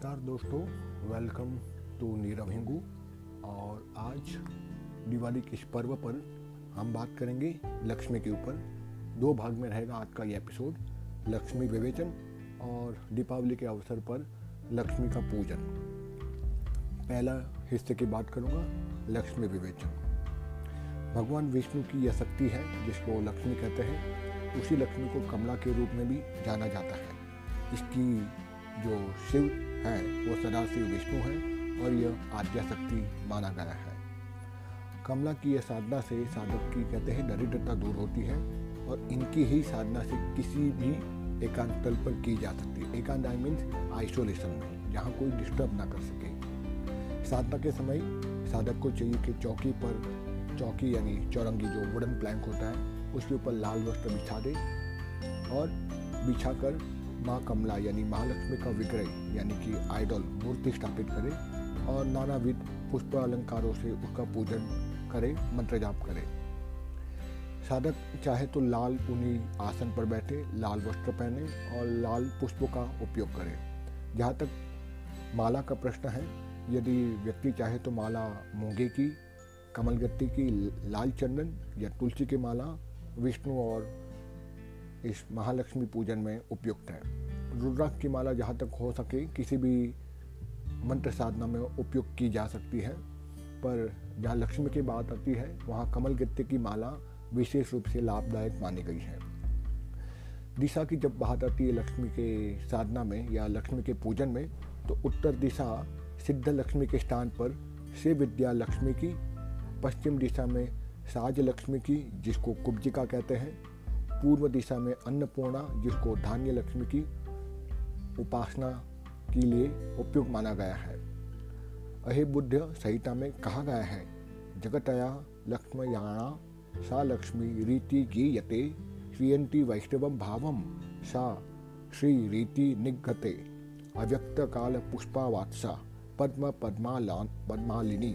नमस्कार दोस्तों welcome to Nirav Hingoo. और आज दिवाली के इस पर्व पर हम बात करेंगे लक्ष्मी के ऊपर। दो भाग में रहेगा आज का ये एपिसोड लक्ष्मी विवेचन और दीपावली के अवसर पर लक्ष्मी का पूजन। पहला हिस्से की बात करूँगा, लक्ष्मी विवेचन। भगवान विष्णु की यह शक्ति है, जिसको लक्ष्मी कहते हैं, उसी लक्ष्मी को कमला के रूप में भी जाना जाता है। इसकी जो शिव है, वो सदाशिव विष्णु है और यह आद्या शक्ति माना गया है। कमला की यह साधना से साधक की कहते हैं दरिद्रता दूर होती है और इनकी ही साधना से किसी भी एकांत तल पर की जा सकती है। एकांत आई मीन्स आइसोलेशन में, जहाँ कोई डिस्टर्ब ना कर सके। साधना के समय साधक को चाहिए कि चौकी पर, चौकी यानी चौरंगी जो वुडन प्लैंक होता है, उसके ऊपर लाल वस्त्र बिछा दे और बिछाकर माँ कमला यानी महालक्ष्मी का विग्रह, यानी कि आइडल मूर्ति स्थापित करे और नानाविध पुष्प अलंकारों से उसका पूजन करें मंत्र जाप करे। साधक चाहे तो लाल ऊनी आसन पर बैठे, लाल वस्त्र पहने और लाल पुष्पों का उपयोग करें। जहाँ तक माला का प्रश्न है, यदि व्यक्ति चाहे तो माला मूँगे की कमलगत्ती की, लाल चंदन या तुलसी की माला, विष्णु और इस महालक्ष्मी पूजन में उपयुक्त है। रुद्राक्ष की माला जहाँ तक हो सके, किसी भी मंत्र साधना में उपयोग की जा सकती है। पर जहाँ लक्ष्मी की बात आती है, वहाँ कमल गत्ते की माला विशेष रूप से लाभदायक मानी गई है। दिशा की जब बात आती है लक्ष्मी के साधना में या लक्ष्मी के पूजन में तो उत्तर दिशा सिद्ध लक्ष्मी के स्थान पर शिव विद्या लक्ष्मी की, पश्चिम दिशा में साज लक्ष्मी की, जिसको कुब्जिका कहते हैं पूर्व दिशा में अन्नपूर्णा, जिसको धान्य लक्ष्मी की उपासना के लिए उपयुक्त माना गया है। अहि बुद्ध संहिता में कहा गया है, जगतया लक्ष्मयाणा, सा लक्ष्मी रीति गीयते श्रियंती वैष्णव भावम सा श्री रीति निगते। अव्यक्त काल पुष्पावात्सा, पद्म पद्मालान पद्मालिनी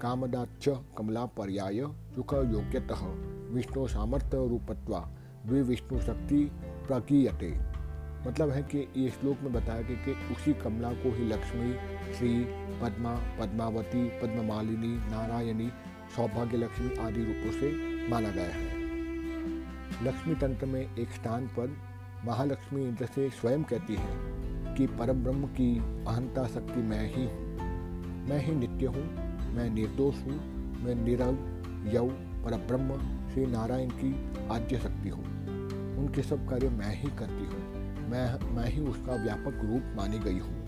कामदाच कमला पर्याय सुख योग्यतः, विष्णु सामर्थ्य रूपत्वा विष्णु शक्ति प्रकीयते। मतलब है कि ये श्लोक में बताया गया कि उसी कमला को ही लक्ष्मी, श्री, पद्मा, पद्मावती, पद्ममालिनी, नारायणी सौभाग्य लक्ष्मी आदि रूपों से माना गया है। लक्ष्मी तंत्र में एक स्थान पर महालक्ष्मी इंद्र से स्वयं कहती है कि परम ब्रह्म की अहंता शक्ति मैं ही हूँ। मैं ही नित्य हूँ, मैं निर्दोष हूँ, मैं निरव यव पर ब्रह्म श्री नारायण की आद्य शक्ति हूँ। उनके सब कार्य मैं ही करती हूँ। मैं मैं ही उसका व्यापक रूप मानी गई हूँ।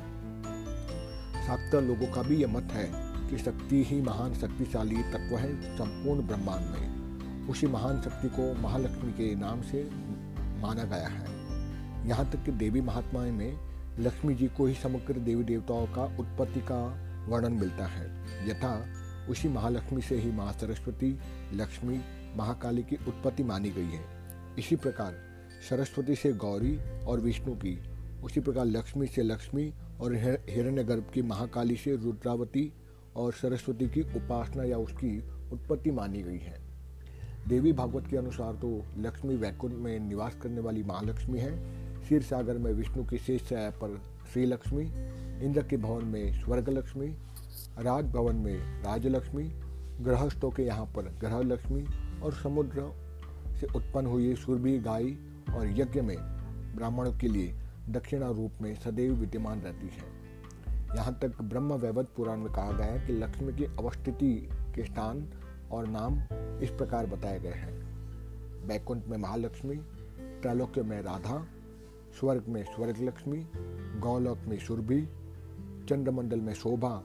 शाक्तर लोगों का भी यह मत है कि शक्ति ही महान शक्तिशाली तत्व है संपूर्ण ब्रह्मांड में। उसी महान शक्ति को महालक्ष्मी के नाम से माना गया है। यहाँ तक कि देवी महात्माएँ में लक्ष्मी जी को ही समग्र देवी देवताओं का उत्पत्ति का वर्णन मिलता है। यथा उसी महालक्ष्मी से ही माँ सरस्वती, लक्ष्मी महाकाली की उत्पत्ति मानी गई है। इसी प्रकार सरस्वती से गौरी और विष्णु की उसी प्रकार लक्ष्मी से लक्ष्मी और हिरण्यगर्भ की महाकाली से रुद्रावती और सरस्वती की उपासना या उसकी उत्पत्ति मानी गई है। देवी भागवत के अनुसार तो लक्ष्मी वैकुंठ में निवास करने वाली महालक्ष्मी है। क्षीर सागर में विष्णु की शेष छाया पर श्री लक्ष्मी इंद्र के भवन में स्वर्ग लक्ष्मी राजभवन में राजलक्ष्मी, गृहस्थों के यहाँ पर ग्रह लक्ष्मी और समुद्र से उत्पन्न हुई सुरभि गाय और यज्ञ में ब्राह्मणों के लिए दक्षिणा रूप में सदैव विद्यमान रहती है। यहाँ तक ब्रह्म वैवत पुराण में कहा गया है कि लक्ष्मी की अवस्थिति के स्थान और नाम इस प्रकार बताए गए हैं। बैकुंठ में महालक्ष्मी त्रैलोक्य में राधा, स्वर्ग में स्वर्ग लक्ष्मी गौलोक में सुरभि, चंद्रमंडल में शोभा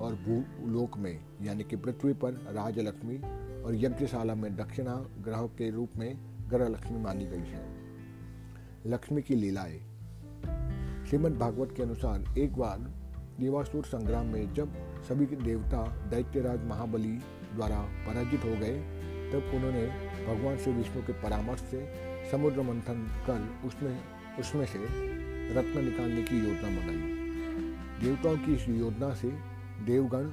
और भूलोक में यानी कि पृथ्वी पर राजलक्ष्मी और यज्ञशाला में दक्षिणा ग्रह के रूप में ग्रह लक्ष्मी मानी गई है। लक्ष्मी की लीलाएँ। श्रीमद् भागवत के अनुसार एक बार देवासुर संग्राम में जब सभी के देवता दैत्यराज महाबली द्वारा पराजित हो गए, तब उन्होंने भगवान श्री विष्णु के परामर्श से समुद्र मंथन कर उसमें उसमें से रत्न निकालने की योजना बनाई। देवताओं की इस योजना से देवगण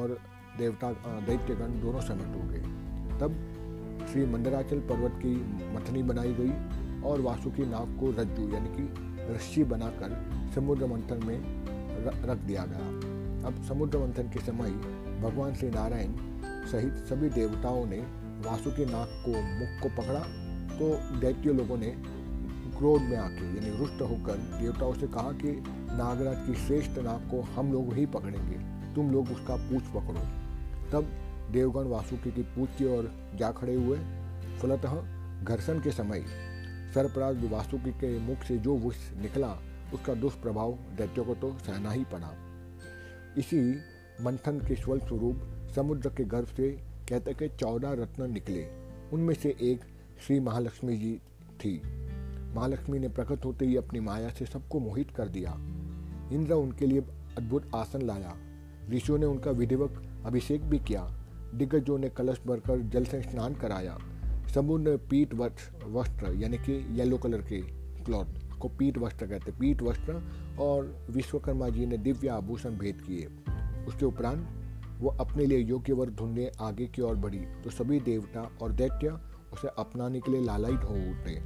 और देवता, दैत्यगण दोनों समिट हो गए। तब श्री मंदराचल पर्वत की मथनी बनाई गई और वासुकी नाग को रज्जू, यानी कि रस्सी बनाकर समुद्र मंथन में रख दिया गया। अब समुद्र मंथन के समय भगवान श्री नारायण सहित सभी देवताओं ने वासुकी नाग को, मुख को पकड़ा तो दैत्य लोगों ने क्रोध में आके, यानी रुष्ट होकर देवताओं से कहा कि, नागराज की श्रेष्ठ नाग को हम लोग ही पकड़ेंगे। तुम लोग उसका पूछ पकड़ो। तब देवगण वासुकी की पूछ की ओर जा खड़े हुए। फलतः घर्षण के समय सर्पराज वासुकी के मुख से जो विष निकला, उसका दुष्प्रभाव दैत्यों को तो सहना ही पड़ा। इसी मंथन के स्वल स्वरूप समुद्र के गर्भ से कहते कि चौदह रत्न निकले। उनमें से एक श्री महालक्ष्मी जी थी। महालक्ष्मी ने प्रकट होते ही अपनी माया से सबको मोहित कर दिया। इंद्र उनके लिए अद्भुत आसन लाया। ऋषियों ने उनका विधिवत अभिषेक भी किया। दिग्गजों ने कलश भरकर जल से स्नान कराया। समुद्र पीठ वस्त्र वस्त्र, यानी कि येलो कलर के क्लॉथ को पीठ वस्त्र कहते हैं। पीठ वस्त्र और विश्वकर्मा जी ने दिव्य आभूषण भेद किए। उसके उपरांत वो अपने लिए योग्य वर ढूँढने आगे की ओर बढ़ी। तो सभी देवता और दैत्य उसे अपनाने के लिए लालायित हो उठे।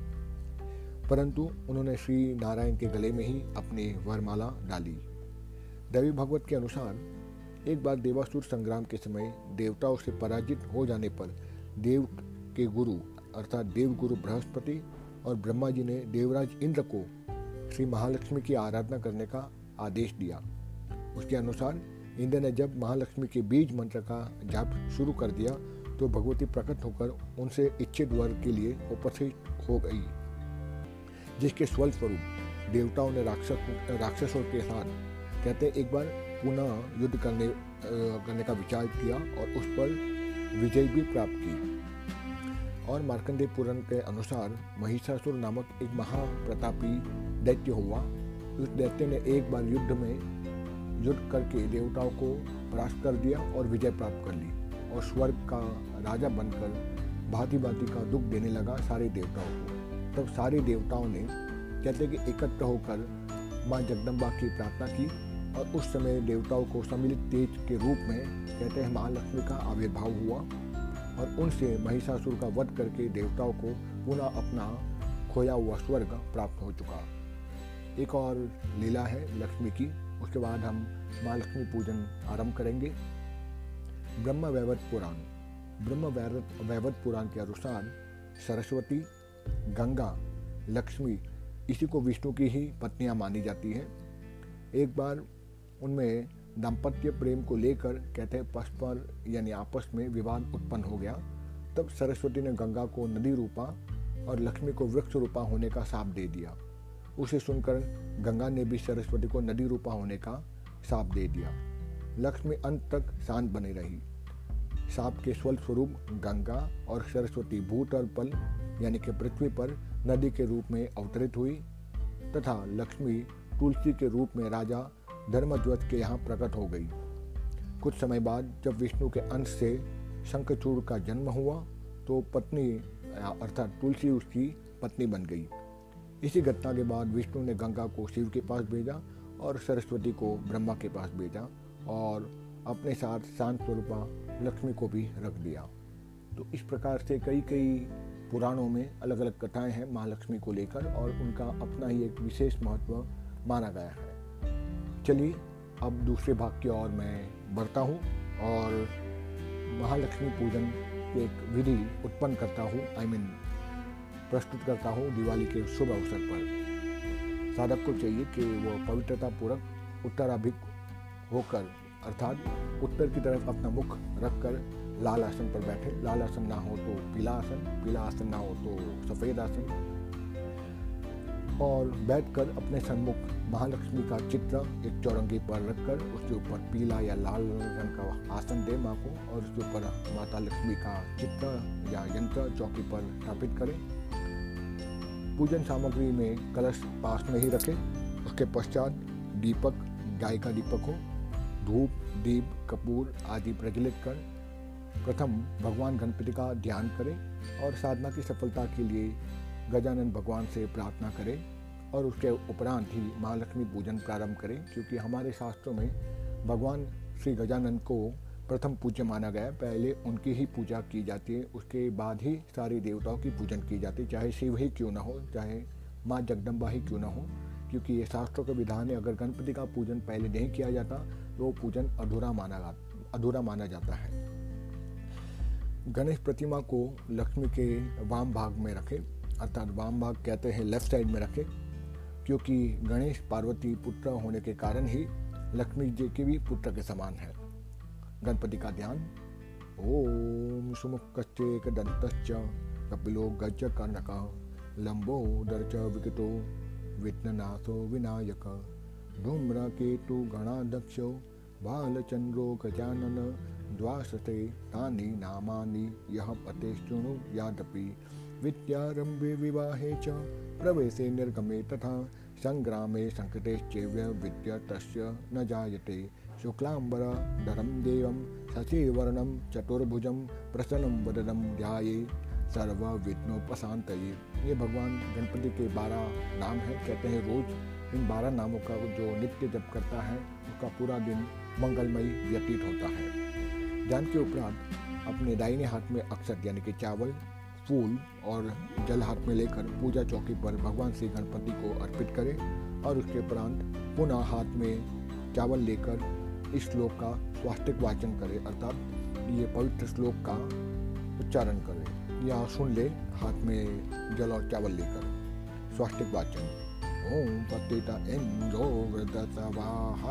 परंतु उन्होंने श्री नारायण के गले में ही अपनी वरमाला डाली। देवी भगवत के अनुसार एक बार देवासुर संग्राम के समय देवताओं से पराजित हो जाने पर देव के गुरु अर्थात देव गुरु बृहस्पति और ब्रह्मा जी ने देवराज इंद्र को श्री महालक्ष्मी की आराधना करने का आदेश दिया। उसके अनुसार इंद्र ने जब महालक्ष्मी के बीज मंत्र का जाप शुरू कर दिया तो भगवती प्रकट होकर उनसे इच्छित वर्ग के लिए उपस्थित हो गई, जिसके स्वरूप देवताओं ने राक्षस राक्षसों के साथ कहते एक बार पुनः युद्ध करने करने का विचार किया और उस पर विजय भी प्राप्त की। और मार्कंडेय पुराण के अनुसार महिषासुर नामक एक महाप्रतापी दैत्य हुआ। उस दैत्य ने एक बार युद्ध में युद्ध करके देवताओं को परास्त कर दिया और विजय प्राप्त कर ली और स्वर्ग का राजा बनकर भांति भांति का दुख देने लगा सारे देवताओं को। तब सारे देवताओं ने कहते कि एकत्र होकर माँ जगदम्बा की प्रार्थना की और उस समय देवताओं को सम्मिलित तेज के रूप में कहते हैं महालक्ष्मी का आविर्भाव हुआ और उनसे महिषासुर का वध करके देवताओं को पुनः अपना खोया हुआ स्वर्ग प्राप्त हो चुका। एक और लीला है लक्ष्मी की, उसके बाद हम माँ लक्ष्मी पूजन आरंभ करेंगे। ब्रह्म वैवत पुराण। ब्रह्म वैवत पुराण के अनुसार सरस्वती, गंगा, लक्ष्मी, इसी को विष्णु की ही पत्नियाँ मानी जाती हैं। एक बार उनमें दाम्पत्य प्रेम को लेकर कहते हैं परस्पर यानी आपस में विवाद उत्पन्न हो गया। तब सरस्वती ने गंगा को नदी रूपा और लक्ष्मी को वृक्ष रूपा होने का साप दे दिया। उसे सुनकर गंगा ने भी सरस्वती को नदी रूपा होने का साप दे दिया। लक्ष्मी अंत तक शांत बनी रही। साप के स्वल स्वरूप गंगा और सरस्वती भूत और पल, यानी कि पृथ्वी पर नदी के रूप में अवतरित हुई, तथा लक्ष्मी तुलसी के रूप में राजा धर्मध्वज के यहाँ प्रकट हो गई। कुछ समय बाद जब विष्णु के अंश से शंखचूड़ का जन्म हुआ तो पत्नी, अर्थात तुलसी उसकी पत्नी बन गई। इसी घटना के बाद विष्णु ने गंगा को शिव के पास भेजा और सरस्वती को ब्रह्मा के पास भेजा और अपने साथ शांत स्वरूपा लक्ष्मी को भी रख दिया। तो इस प्रकार से कई कई पुराणों में अलग अलग कथाएँ हैं महालक्ष्मी को लेकर और उनका अपना ही एक विशेष महत्व माना गया है। चलिए, अब दूसरे भाग की ओर मैं बढ़ता हूँ और महालक्ष्मी पूजन की एक विधि उत्पन्न करता हूँ आई मीन प्रस्तुत करता हूँ दिवाली के शुभ अवसर पर। साधक को चाहिए कि वो पवित्रता पूर्वक उत्तराभिक होकर, अर्थात उत्तर की तरफ़ अपना मुख रखकर लाल आसन पर बैठे। लाल आसन ना हो तो पीला आसन पीला आसन ना हो तो सफ़ेद आसन। और बैठकर अपने सन्मुख महालक्ष्मी का चित्र एक चौरंगी पर रखकर उसके ऊपर पीला या लाल रंग का आसन दे माँ को और उसके ऊपर माता लक्ष्मी का चित्र या यंत्र चौकी पर स्थापित करें। पूजन सामग्री में कलश पास में ही रखें। उसके पश्चात दीपक गाय का दीपक हो धूप, दीप, कपूर आदि प्रज्वलित कर प्रथम भगवान गणपति का ध्यान करें और साधना की सफलता के लिए गजानन भगवान से प्रार्थना करें और उसके उपरांत ही महालक्ष्मी पूजन प्रारंभ करें, क्योंकि हमारे शास्त्रों में भगवान श्री गजानन को प्रथम पूज्य माना गया पहले उनकी ही पूजा की जाती है, उसके बाद ही सारे देवताओं की पूजन की जाती है, चाहे शिव ही क्यों ना हो, चाहे माँ जगदम्बा ही क्यों ना हो, क्योंकि ये शास्त्रों के विधान है। अगर गणपति का पूजन पहले नहीं किया जाता तो वो पूजन अधूरा माना अधूरा माना जाता है। गणेश प्रतिमा को लक्ष्मी के वाम भाग में रखें। अर्थात वाम भाग कहते हैं लेफ़्ट साइड में रखें, क्योंकि गणेश, पार्वती, पुत्र होने के कारण ही लक्ष्मी जी के भी पुत्र के समान है। गणपति का ध्यान, ओम सुमुख दंत कपिलो गज कर्णक, लंबो दर्च विकतो विघ्ननाथो विनायक धूम्रकेतु गणाध्यक्षो, बालचंद्रो गजानन, द्वासते तानि नामानि यः पते शृणु यादपि। विद्यारम्भे विवाहे च, प्रवेशे निर्गमे तथा सङ्ग्रामे सङ्कटेश्चैव्य विद्या तस्य न जायते। शुक्लाम्बरधरं देवं शशिवर्णं चतुर्भुजं प्रसन्नं वदनं ध्याये। सर्व विघ्नोपशांत ये भगवान गणपति के बारह नाम है, कहते हैं रोज इन बारह नामों का जो नित्य जप करता है उसका पूरा दिन मंगलमयी व्यतीत होता है। ध्यान के उपरांत अपने दाहिने हाथ में अक्षर यानी कि चावल फूल और जल हाथ में लेकर पूजा चौकी पर भगवान श्री गणपति को अर्पित करें और उसके उपरांत पुनः हाथ में चावल लेकर इस श्लोक का स्वास्तिक वाचन करें, अर्थात ये पवित्र श्लोक का उच्चारण करें। या सुन ले, हाथ में जल और चावल लेकर। स्वास्तिक वाचन। ओम पतिता इंद्रो वृदसवाः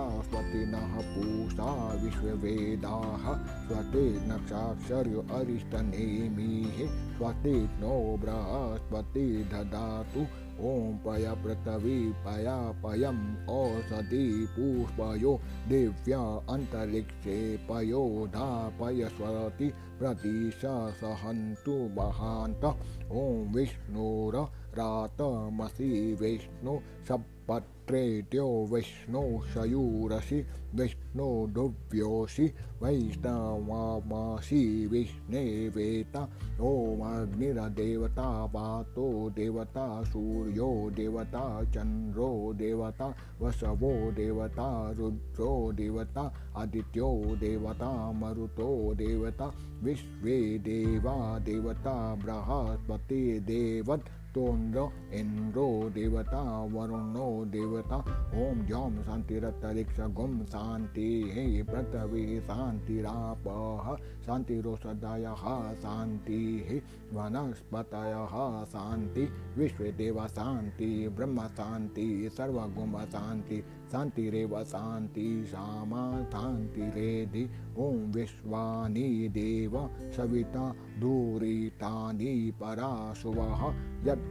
पूषा विश्ववेदाः स्वते नक्षाक्षर्यो अरिष्टनेमिः स्वते नो बृहस्पति ददातु ॐ पय पृथ्वी पया पयम् औषधि पुष्पयो दिव्या अन्तरिक्षे पयोधा पयस्वति प्रतिशहन्तु महान्त ॐ विष्णुर रातमसि विष्णु सपत्रेट्यो विष्णु शयूरसि, विष्णु दुव्योषि वैष्णवामासि, विष्णे वेता, ओमग्निरदेवता, पातो देवता, सूर्यो देवता, चन्द्रो देवता, वसवो देवता, रुद्रो देवता, आदित्यो देवता, मरुतो देवता, विश्वे देवा देवता, बृहस्पति देवत तोन्द्र इंद्रो देवता, वरुणो देवता, ओम जौम शांतिरतरिक्ष गुम शांति हे पृथ्वी शांतिरापः शान्तिरोषधयः शान्तिः वनस्पतयः शान्ति विश्वदेव शान्ति ब्रह्म शांति, सर्वगुम शान्ति शान्तिरेव शान्ति श्यामा शान्तिरेधि ॐ विश्वानि देव सविता दूरितानि पराशुवः। यद्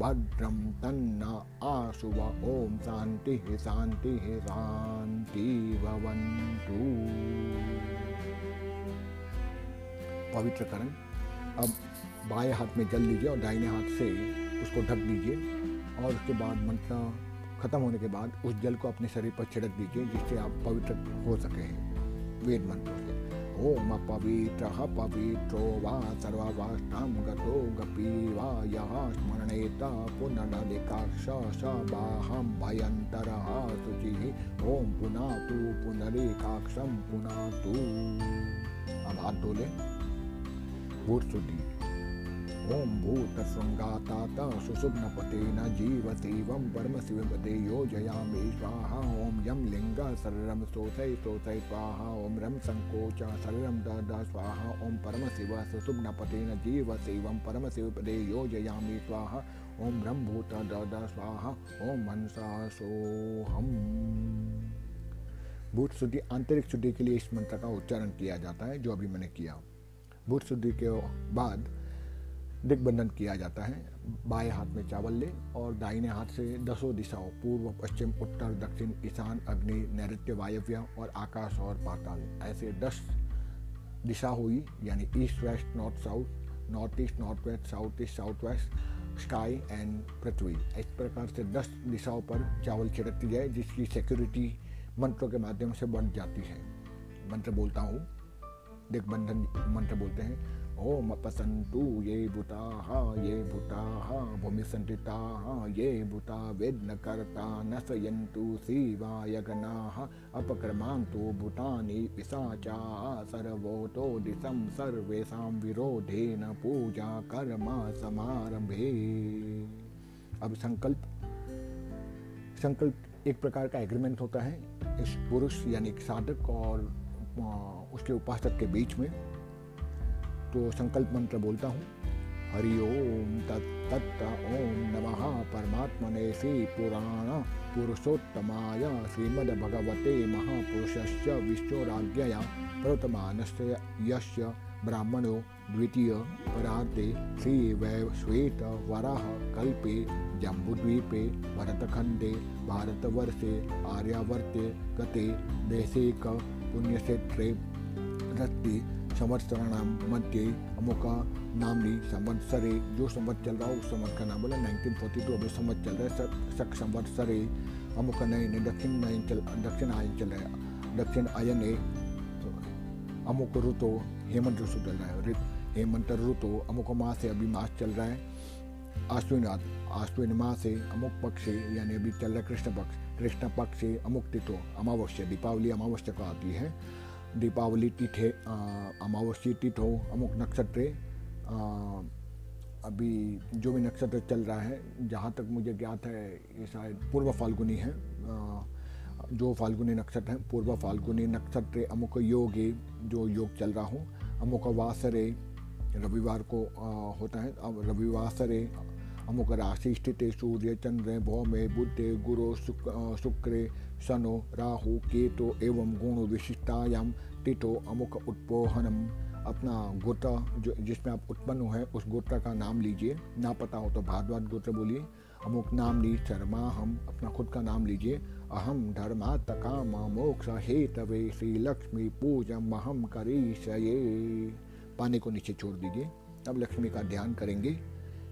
भद्रं तन्न आशुव। ॐ शान्तिः शान्तिः शान्ति भवन्तु। पवित्रकरण। अब बाएँ हाथ में जल लीजिए और दाहिने हाथ से उसको ढक दीजिए। और उसके बाद मंत्र खत्म होने के बाद उस जल को अपने शरीर पर छिड़क दीजिए, जिससे आप पवित्र हो सके वेद मंत्रों से ओम पवित्र पवित्रो वा सर्वावाष्टां गतो गपी वा यः स्मरणेत पुनरलिकाक्ष स बाहं भयन्तरः शुचिः। ॐ पुनातु पुनरेकाक्षं पुनातु। अब हाथ धो लें। भूत शुद्धि। ओम भूत श्रृंगाता सुषुप्नपतेन जीवतीवं परमशिवपते योजयामि स्वाहा ओम यम लिंग शरीरम सोथय सोथय स्वाहा ओम रम संकोच शरीरम द स्वाहा ओम परमशिव सुषुप्नपतेन जीवतीवं परमशिवपदे योजयामि स्वाहा ओम ब्रह्म भूत द स्वाहा ओम मनसा सोहम भूत शुद्धि, आंतरिक शुद्धि के लिए इस मंत्र का उच्चारण किया जाता है, जो अभी मैंने किया। भूत शुद्धि के बाद दिग्बंधन किया जाता है। बाएँ हाथ में चावल ले और दाहिने हाथ से दसों दिशाओं, पूर्व, पश्चिम, उत्तर, दक्षिण, ईशान, अग्नि नैत्य वायव्य और आकाश और पाताल। ऐसे दस दिशा हुई, यानी east, west, north, south, north east, north west, south east, south west, sky and पृथ्वी। इस प्रकार से दस दिशाओं पर चावल छिड़कती जाए जिसकी सिक्योरिटी मंत्रों के माध्यम से बढ़ जाती है। मंत्र बोलता हूँ। दिग्बंधन मंत्र बोलते हैं। ओम अपसंतु ये भूताः ये भूताः भूमिसन्तिताः ये भूता विघ्नकर्ता नशयन्तु शिवाय गणाः अपक्रमान्तु भूतानि पिशाचाः सर्वोतो दिशं सर्वेषां विरोधेन पूजा कर्म समारंभे अब संकल्प संकल्प एक प्रकार का एग्रीमेंट होता है, इस पुरुष यानी साधक और उसके उपासक के बीच में। तो संकल्प मंत्र बोलता हूँ। हरि ओम तत्त ओम नमः परमात्मने श्री पुराण पुरुषोत्तमाय श्रीमद्भगवते महापुरुषस्य विश्वराज्ञया प्रवर्तमानस्य यस्य ब्राह्मणो द्वितीय पराते श्री श्वेत वराह कल्पे जम्बुद्वीपे भरतखंडे भारतवर्षे आर्यावर्ते गते देशेक पुण्यक्षेत्रे मध्य अमुका नामनी संवत्सरे जो संवत चल रहा हो, उस संवत का नाम बोला 1942 अभी संवत चल रहा है सक संवत्सरे अमुक दक्षिण चल, दक्षिण आयन चल रहा है, दक्षिण आयन है अमुक ऋतु, हेमंत ऋतु चल रहा है हेमंत ऋतु, अमुक मास से अभी मास चल रहा है, आश्विन मास से अमुक पक्ष यानी अभी चल रहा है कृष्ण पक्ष कृष्ण पक्ष से अमुक तिथो, अमावस्या, दीपावली अमावस्या को आती है। दीपावली तिथे अमावस्या हो, अमुक नक्षत्र अभी जो भी नक्षत्र चल रहा है, जहाँ तक मुझे ज्ञात है, ये शायद पूर्व फाल्गुनी है जो फाल्गुनी नक्षत्र है, पूर्व फाल्गुनी नक्षत्र, अमुक योगे जो योग चल रहा हो, अमुक वासरे रविवार को होता है, अब रविवासरे, अमुक राशि स्थित सूर्य, चंद्र, भौमे बुद्ध गुरु शुक्र शनो, राहु, केतो एवं गुण विशिष्टायाम तिथो अमुक उत्पोहनम। अपना गोत्र जो, जिसमें आप उत्पन्न हुए, उस गोत्र का नाम लीजिए। ना पता हो तो भारद्वाज गोत्र बोलिए। अमुक नाम ली शर्मा हम अपना खुद का नाम लीजिए। अहम धर्मा तकाम मोक्ष हेतवे श्री लक्ष्मी पूजम अहम करीशये पानी को नीचे छोड़ दीजिए। अब लक्ष्मी का ध्यान करेंगे।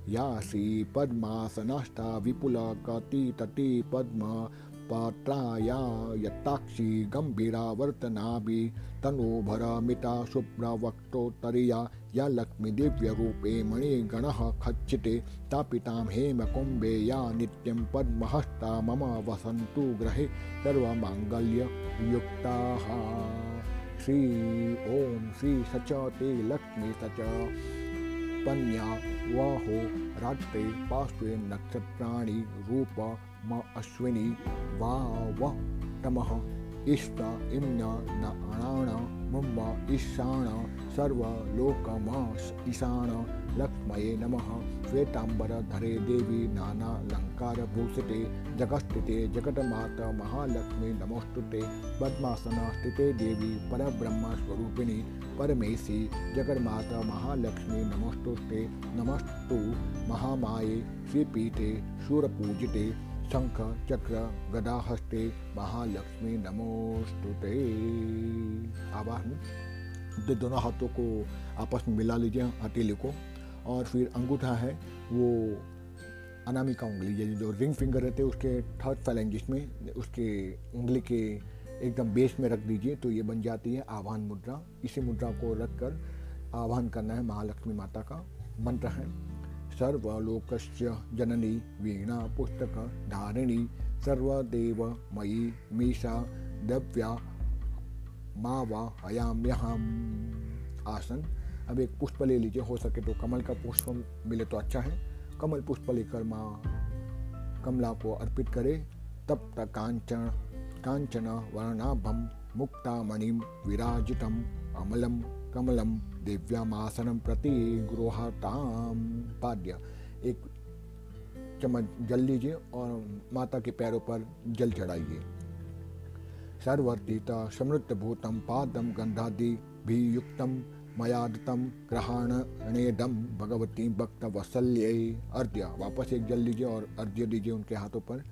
या श्री पद्मासनष्टा विपुल कति तति पद्म पात्राया यत्ताक्षी गम्भीरावर्तनाभि तनोभरमिता शुभ्रवक्तोत्तरीया या लक्ष्मीदिव्यरूपे मणिगणः खच्चिते तापितां हेमकुम्भे या नित्यं पद्महस्ता मम वसन्तु ग्रहे सर्वमाङ्गल्ययुक्ताः। श्री ॐ श्री सच ते लक्ष्मी सच। पन्या वहो रात्रे पार्श्वे नक्षत्राणि रूप म अश्विनी तमः इष्ट इम्न नाण मुम्ब ईशान सर्वलोकम ईशान लक्ष्मये नमः। श्वेतांबरधरे देवी नानालङ्कारभूषिते जगस्थिते महालक्ष्मी नमोस्तुते। पद्मासन स्थिते देवी परब्रह्मस्वरूपिणी परमेशी, जगन्माता महालक्ष्मी नमोस्तुते। नमस्तु महामाये, श्रीपीठे, शूरपूजिते शंख चक्र गदा हस्ते महालक्ष्मी नमोस्तुते आवाहन तो दोनों हाथों को आपस में मिला लीजिए, हथेली को। और फिर अंगूठा है, वो अनामिका उंगली, ये जो रिंग फिंगर रहते हैं, उसके थर्ड फैलेंजिस में उसके उंगली के एकदम बेस में रख दीजिए तो ये बन जाती है आह्वान मुद्रा। इसी मुद्रा को रख कर आह्वान करना है महालक्ष्मी माता का मंत्र है। सर्वलोकस्य जननी वीणा पुस्तक धारिणी सर्वदेव मयी मीशा दव्या मावा हयाम्यहम। आसन। अब एक पुष्प ले लीजिए, हो सके तो कमल का पुष्प मिले तो अच्छा है। कमल पुष्प लेकर माँ कमला को अर्पित करे। तब तक कांचन कांचन वर्णाभम मुक्ता मणिम विराजितम, अमलम। कमलम दिव्यामासनम प्रति गृहताम पाद्य। एक चम्मच जल लीजिए और माता के पैरों पर जल चढ़ाइए। सर्वर्तित समृद्ध भूतम पादम गंधादि भी युक्तम मयादतम ग्रहणेदम भगवती भक्त वत्सल्य अर्घ्य वापस एक जल लीजिए और अर्घ्य दीजिए उनके हाथों पर।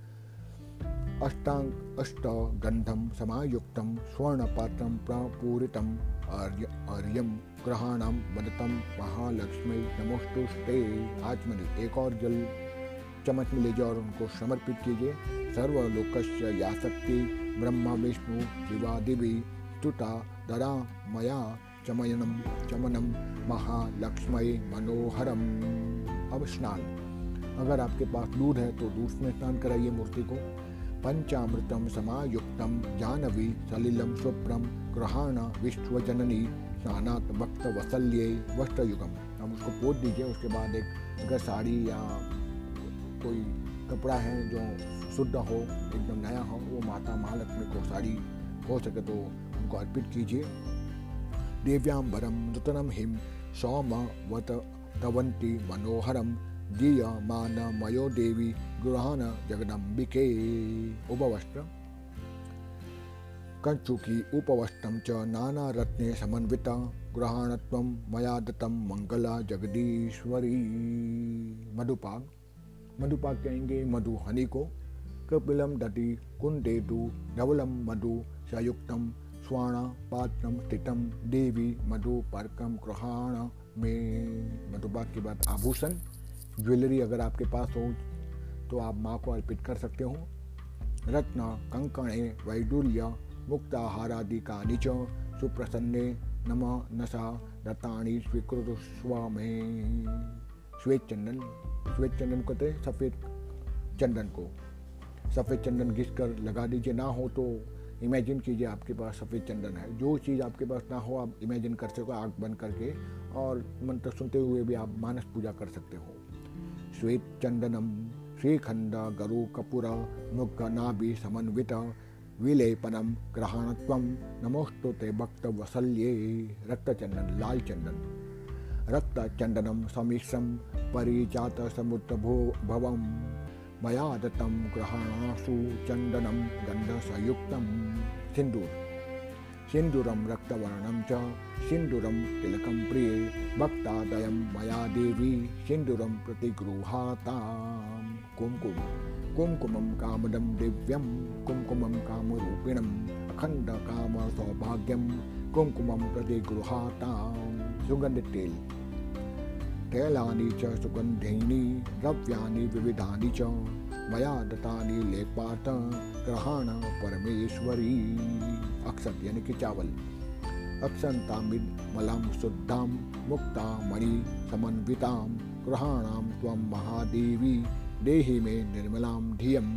अष्टांग, अष्ट गंधम समायुक्तम स्वर्ण पात्रम प्रपूरितम आर्य आर्यम ग्रहाणाम वदतम महालक्ष्मी नमोस्तुस्ते आचमनी एक और जल चम्मच में ले जाओ और उनको समर्पित कीजिए सर्वलोकस्य या शक्ति ब्रह्मा, विष्णु शिवादिवी स्तुता, दरा, मया चमयनम चमनम महालक्ष्मय मनोहरम। अब स्नान। अगर आपके पास दूध है तो दूध में स्नान कराइए मूर्ति को। पंचामृतम समायुक्तम जानवी सलिलम शुभ्रम ग्रहाण विश्वजननी स्नानात भक्त वसल्य वस्त्रयुगम। हम उसको पोत दीजिए, उसके बाद एक अगर साड़ी या कोई कपड़ा है जो शुद्ध हो, एकदम नया हो, वो माता महालक्ष्मी को साड़ी हो सके तो उनको अर्पित कीजिए। देव्यांबरम नूतनम हिम सौम वत तवंती मनोहरम दीय मान मयो देवी गृहान जगदम्बिके उपवस्त्र कंचुकी उपवस्त्रम च नाना रत्ने समन्वित ग्रहणत्व मया दत्तम मंगला जगदीश्वरी मधुपाग मधुपाग कहेंगे मधु हनी को कपिलम दति कुंडेतु धवलम मधु सयुक्तम स्वर्ण पात्रम स्थितम देवी मधु परकम ग्रहण में मधुपाग के बाद आभूषण ज्वेलरी अगर आपके पास हो तो आप माँ को अर्पित कर सकते हो। रत्न, कंकणे वैडूल्य आदि का निच सुप्रसन्ने, नम नशा रताणी स्वीकृत स्व में श्वेत चंदन श्वेत चंदन कहते सफ़ेद चंदन को। सफ़ेद चंदन घिस कर लगा दीजिए, ना हो तो इमेजिन कीजिए आपके पास सफ़ेद चंदन है। जो चीज़ आपके पास ना हो, आप इमेजिन कर सको, आग बंद करके, और मंत्र सुनते हुए भी आप मानस पूजा कर सकते हो। श्वेतचन्दनं श्रीखण्डगरुकपुर मुग्गनाभि समन्वित, विलेपनं, ग्रहणत्वं नमोस्तु ते भक्तवसल्ये, रक्तचन्दन लाल चन्दन रक्तचन्दनं समिश्रं परिजातसमुद्रभो भवं मया दत्तं ग्रहणासु चन्दनं, गन्धसयुक्तं। सिन्दूर। सिन्दूरं रक्तवर्णं च सिन्दूरं तिलकं प्रिये भक्तादयं मया देवी सिन्दूरं प्रतिगृहातां कुङ्कुम, कुङ्कुमं कामदं दिव्यं, कुङ्कुमं कामरूपिणम् अखण्डकामसौभाग्यं कुङ्कुमं प्रतिगृहातां सुगन्धतेल तैलानि च सुगन्धीनि, द्रव्याणि विविधानि च, मया दत्तानि लेपात ग्रहाण परमेश्वरी। अक्षत यानी कि चावल। अक्षंतामिद मलम शुद्धाम मुक्ता मणि समन्विताम ग्रहाणाम त्वम महादेवी देही में निर्मलाम धियम।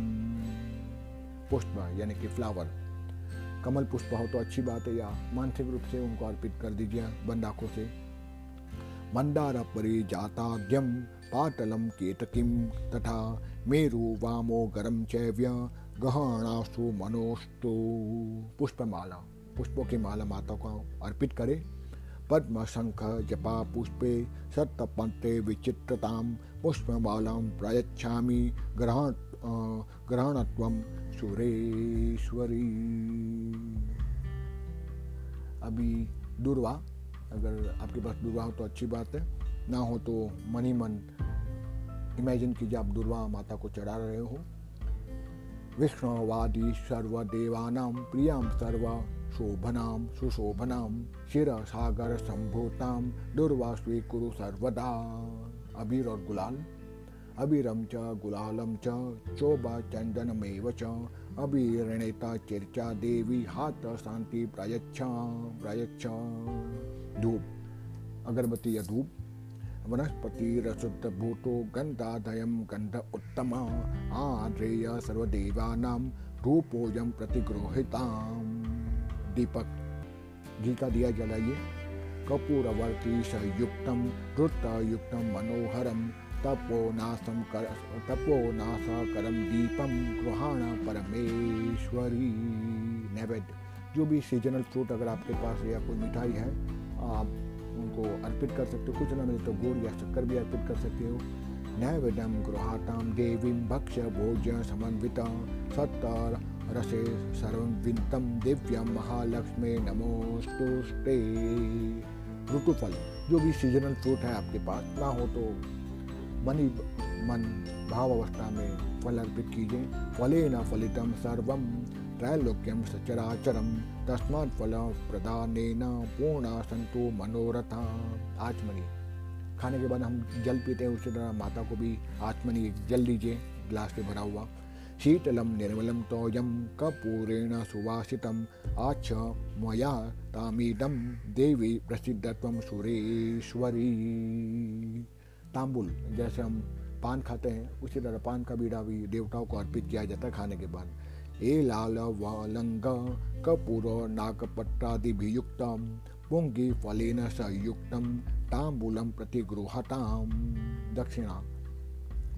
पुष्प यानी कि फ्लावर। कमल पुष्प हो तो अच्छी बात है, या मानसिक रूप से उनको अर्पित कर दीजिए बंद आँखों से मंदार परिजाताद्यम पाटलम केतकिम, तथा मेरु वामो गरम चैव्य गहणासु मनोस्तु पुष्पमाला पुष्पों की माला माता को अर्पित करे। पद्म शंख जपा, पुष्पे सत्तपंते विचित्रताम पुष्पमालां प्रयच्छामि। ग्रहण ग्रहणत्व सुरेश्वरी। अभी दुर्वा, अगर आपके पास दुर्वा हो तो अच्छी बात है। ना हो तो मन मन इमेजिन कीजिए आप दुर्वा माता को चढ़ा रहे हो। विष्णुवादी सर्वदेवानां प्रियाँ सर्व शोभनां सुशोभनां क्षीरसागर संभूतां दुर्वा स्वीकुरु सर्वदा। अबीर और गुलाल अबीरम च गुलालम च चोबा चंदनमेव च, अबीरणेता चिर्चा देवी हाथ शांति प्रयच्छ प्रयच्छ। धूप, अगरबत्ती या धूप वनस्पतिरशुद्धभूतो गन्धादयं गन्ध उत्तम, आद्रेय सर्वदेवानां रूपोऽयं प्रतिगृहिताम् दीपक घी का दिया जलाइए। कपूरवर्ती संयुक्तं वृत्तयुक्तं मनोहरं तपोनाशं कर तपोनाशकरं दीपं, गृहाण परमेश्वरी। नैवेद्य। जो भी सीजनल फ्रूट अगर आपके पास या कोई मिठाई है, आप उनको अर्पित कर सकते हो। कुछ ना मिले तो गुड़ या शक्कर भी अर्पित कर सकते हो। नैवेद्यम गृहाताम देवी भक्ष्य भोज्य समन्वित सत्तर रसे सर्वितम दिव्य महालक्ष्मी नमोस्तुष्टे ऋतुफल, जो भी सीजनल फ्रूट है आपके पास, ना हो तो मन मन भाव अवस्था में फल अर्पित कीजिए। फले न फलितम सर्वम त्रैलोक्यम सचराचरम तस्मात् फल प्रदान पूर्ण संतो मनोरथा। आचमनी खाने के बाद हम जल पीते हैं, उसी तरह माता को भी आचमनी जल दीजिए, ग्लास पे भरा हुआ। शीतलम निर्मलम तोयम कपूरेण सुवासितम। आच मया तामीदम देवी प्रसिद्धत्व सुरेश्वरी। तांबुल, जैसे हम पान खाते हैं, उसी तरह पान का बीड़ा भी देवताओं को अर्पित किया जाता है खाने के बाद। एलालवालङ्ग कपूरनागपट्टादिभियुक्तं पुङ्गिफलेन संयुक्तं ताम्बूलं प्रतिगृहतां दक्षिणा।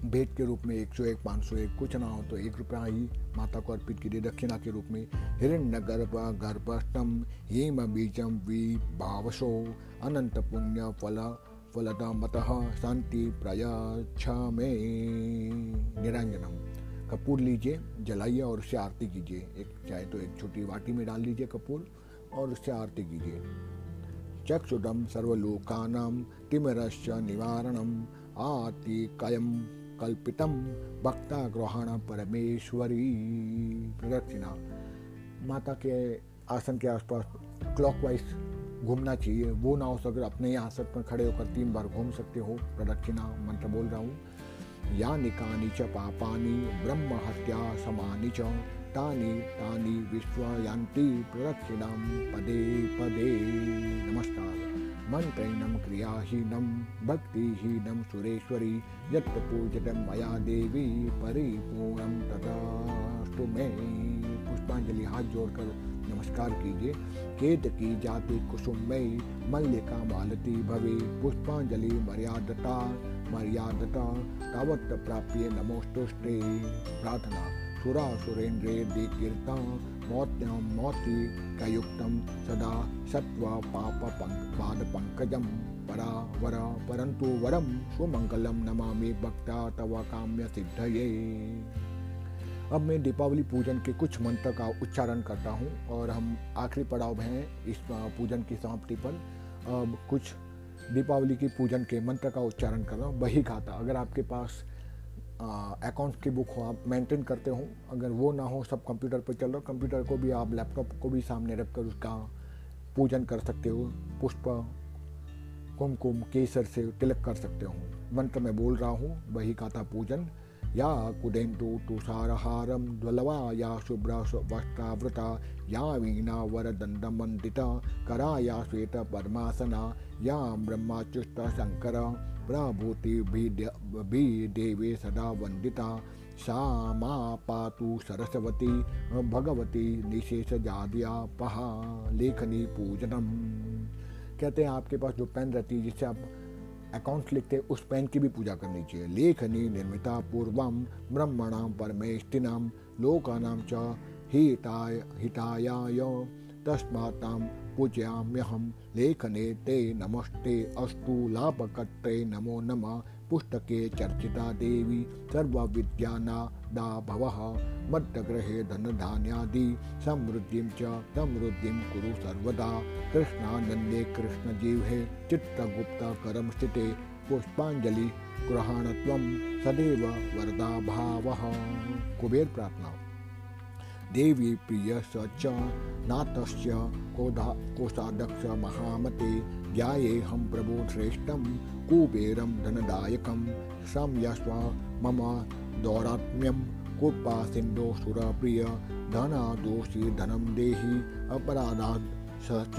भेंट के रूप में एक सौ एक, पाँच सौ एक, कुछ ना हो तो एक रुपया ही माता को अर्पित कीजिए। दक्षिणा के रूप में हिरण्य गर्भ गर्भष्टम हेम बीजम वी भावशो अनंत पुण्य फल फलदा मत शांति प्रयच्छ में निरंजनम। कपूर लीजिए, जलाइए और उससे आरती कीजिए। एक चाहे तो एक छोटी वाटी में डाल लीजिए कपूर और उससे आरती कीजिए। चक्षुडम सर्वलोकानाम तिमरश्च निवारणम आति कयम कल्पितम भक्ता ग्रहण परमेश्वरी। प्रदक्षिणा। माता के आसन के आसपास क्लॉकवाइज घूमना चाहिए। वो ना हो सके, अपने आसन पर खड़े होकर तीन बार घूम सकते हो। प्रदक्षिणा मंत्र बोल रहा हूँ। या निकानी च पापानी ब्रह्म हत्या समानी च, तानी तानी विश्वयान्ति प्रदक्षिणां पदे पदे। नमस्कार। मन्त्रैनं क्रियाहीनं, भक्तिहीनं सुरेश्वरी यत्र पूजितं मया देवी परिपूर्णं तथास्तु मे। पुष्पांजलि हाथ जोड़कर नमस्कार कीजिए। केत की जाति कुसुमयी मल्लिका मालती भवे, पुष्पांजलि मर्यादता मर्यादता, तावत् प्राप्य नमोस्तुष्टे। प्रार्थना, सुरा सुरेन्द्रे दिकीर्ता मौत्यं मौति, कयुक्तं सदा सत्व पाप पंक पाद पंकजम परा वर परंतु वरम सुमंगलम नमामि भक्ता तव काम्य सिद्धये अब मैं दीपावली पूजन के कुछ मंत्र का उच्चारण करता हूँ और हम आखिरी पड़ाव हैं इस पूजन की समाप्ति पर। अब कुछ दीपावली की पूजन के मंत्र का उच्चारण कर रहा हूँ। वही खाता, अगर आपके पास अकाउंट्स की बुक हो, आप मेंटेन करते हो। अगर वो ना हो, सब कंप्यूटर पर चल रहा कंप्यूटर को भी आप लैपटॉप को भी सामने रख कर उसका पूजन कर सकते हो। पुष्प, कुमकुम, केसर से तिलक कर सकते हो। मंत्र मैं बोल रहा हूँ वही काथा पूजन। या कुडेन्तु तुषारहारं ज्वलवा या शुभ्र वस्त्रावृता या वीणा वरदण्डमण्डिता करा या श्वेत पद्मासना या ब्रह्माच्युष्ट शङ्कर प्रभूतिभिः देवे सदा वन्दिता सा मा पातु सरस्वती, भगवती निशेष जादिया पहा लेखनी पूजनम। कहते हैं आपके पास जो पेन रहती है जिससे आप अकाउंट्स लिखते हैं उस पेन की भी पूजा करनी चाहिए। लेखनी, निर्मिता, पूर्वम, ब्रह्मणाम, परमेष्टिनाम, लोकानाम च, हिताय, हितायाय तस्मात्म पूजयाम्य हम लेखने ते नमस्ते अस्तु लाभकर्ते नमो नमः। पुस्तके चर्चिता देवी सर्वविद्यानादा भवः मध्यग्रहे धनधान्यादि, समृद्धिं च समृद्धिं कुरु सर्वदा। कृष्णानन्दे कृष्णजीवे चित्तगुप्तकरं स्थिते, पुष्पाञ्जलि ग्रहणत्वं सदैव वरदा भावः कुबेर प्रार्थना। देवी प्रिय च नाथस्य कोधा कोषाध्यक्ष महामते ध्याये हम प्रभु श्रेष्ठम कुबेरं धनदायकं संयस्व मम दौरात्म्यं कृपा सिन्धो सुरप्रिय धनादोषी धनं देहि, अपराधात् स च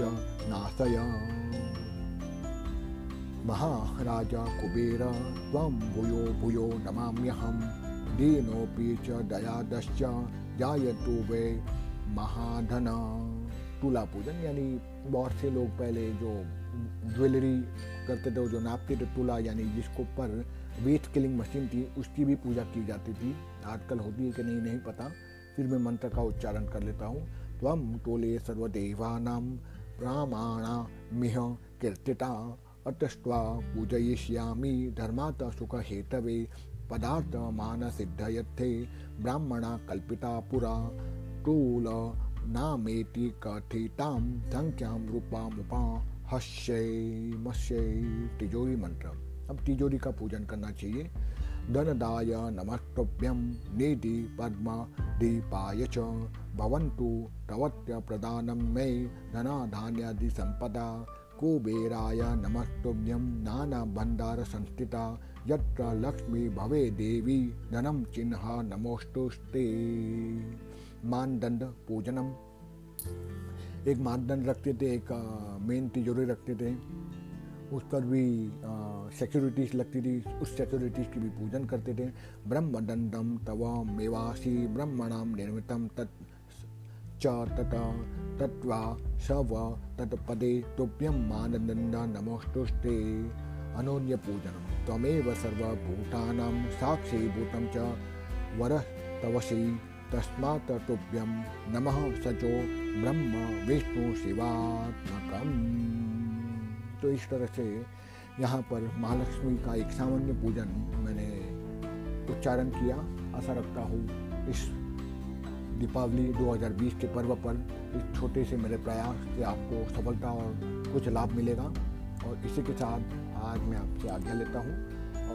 नाशय। महाराजा कुबेर, त्वं भूयो भूयो नमाम्यहं, दीनोऽपि च दयादश्च, जायतु वे महाधन। तुला पूजन, यानी बहुत से लोग पहले जो ज्वेलरी करते थे जो नापते थे तुला, यानी जिसको पर वेट किलिंग मशीन थी, उसकी भी पूजा की जाती थी। आजकल होती है कि नहीं नहीं पता। फिर मैं मंत्र का उच्चारण कर लेता हूँ। त्वम तोले सर्वदेवानाम प्रामाणा मिह कीर्तिता अतस्वा पूजयिष्यामि धर्मात सुख हेतवे पदार्थ मान सिद्धयथे ब्राह्मणा कल्पिता पुरा टूल नामेति कथितां, संख्यां रूपामुपा हश्य मश्य तिजोरी मंत्र अब तिजोरी का पूजन करना चाहिए। धनदाय नमस्तभ्यम निधि पद्म दीपाय च। भवन्तु तवत्य प्रदानं मे धनाधान्यादि संपदा कुबेराय नमस्तुभ्यं नानाभण्डार संस्थिता यत्र लक्ष्मी भवे देवी, धनं चिन्ह नमोस्तुस्ते मानदंड पूजनम। एक मानदंड रखते थे, एक मेन तिजोरी रखते थे। उस पर भी सिक्योरिटीज लगती थी। उस सिक्योरिटीज की भी पूजन करते थे। ब्रह्म दंडम तव मेवासी ब्रह्मणाम निर्मितम तत् च तत, तत्वा स व तत्पदे तुभ्यम मानदंड नमोस्तुष्टे अनोन्य पूजनम त्वमेव सर्वभूतानां साक्षीभूतं च वरः तवसी तस्मात् तुभ्यं नमः सचो ब्रह्म विष्णु शिवात्मकम। तो इस तरह से यहाँ पर महालक्ष्मी का एक सामान्य पूजन मैंने उच्चारण किया। आशा रखता हूँ इस दीपावली 2020 के पर्व पर इस छोटे से मेरे प्रयास से आपको सफलता और कुछ लाभ मिलेगा। और इसी के साथ आज मैं आपसे आज्ञा लेता हूँ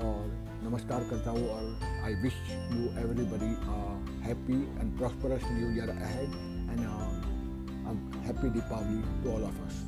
और नमस्कार करता हूँ और I wish you everybody a happy and prosperous new year ahead and a, a happy Deepavali to all of us.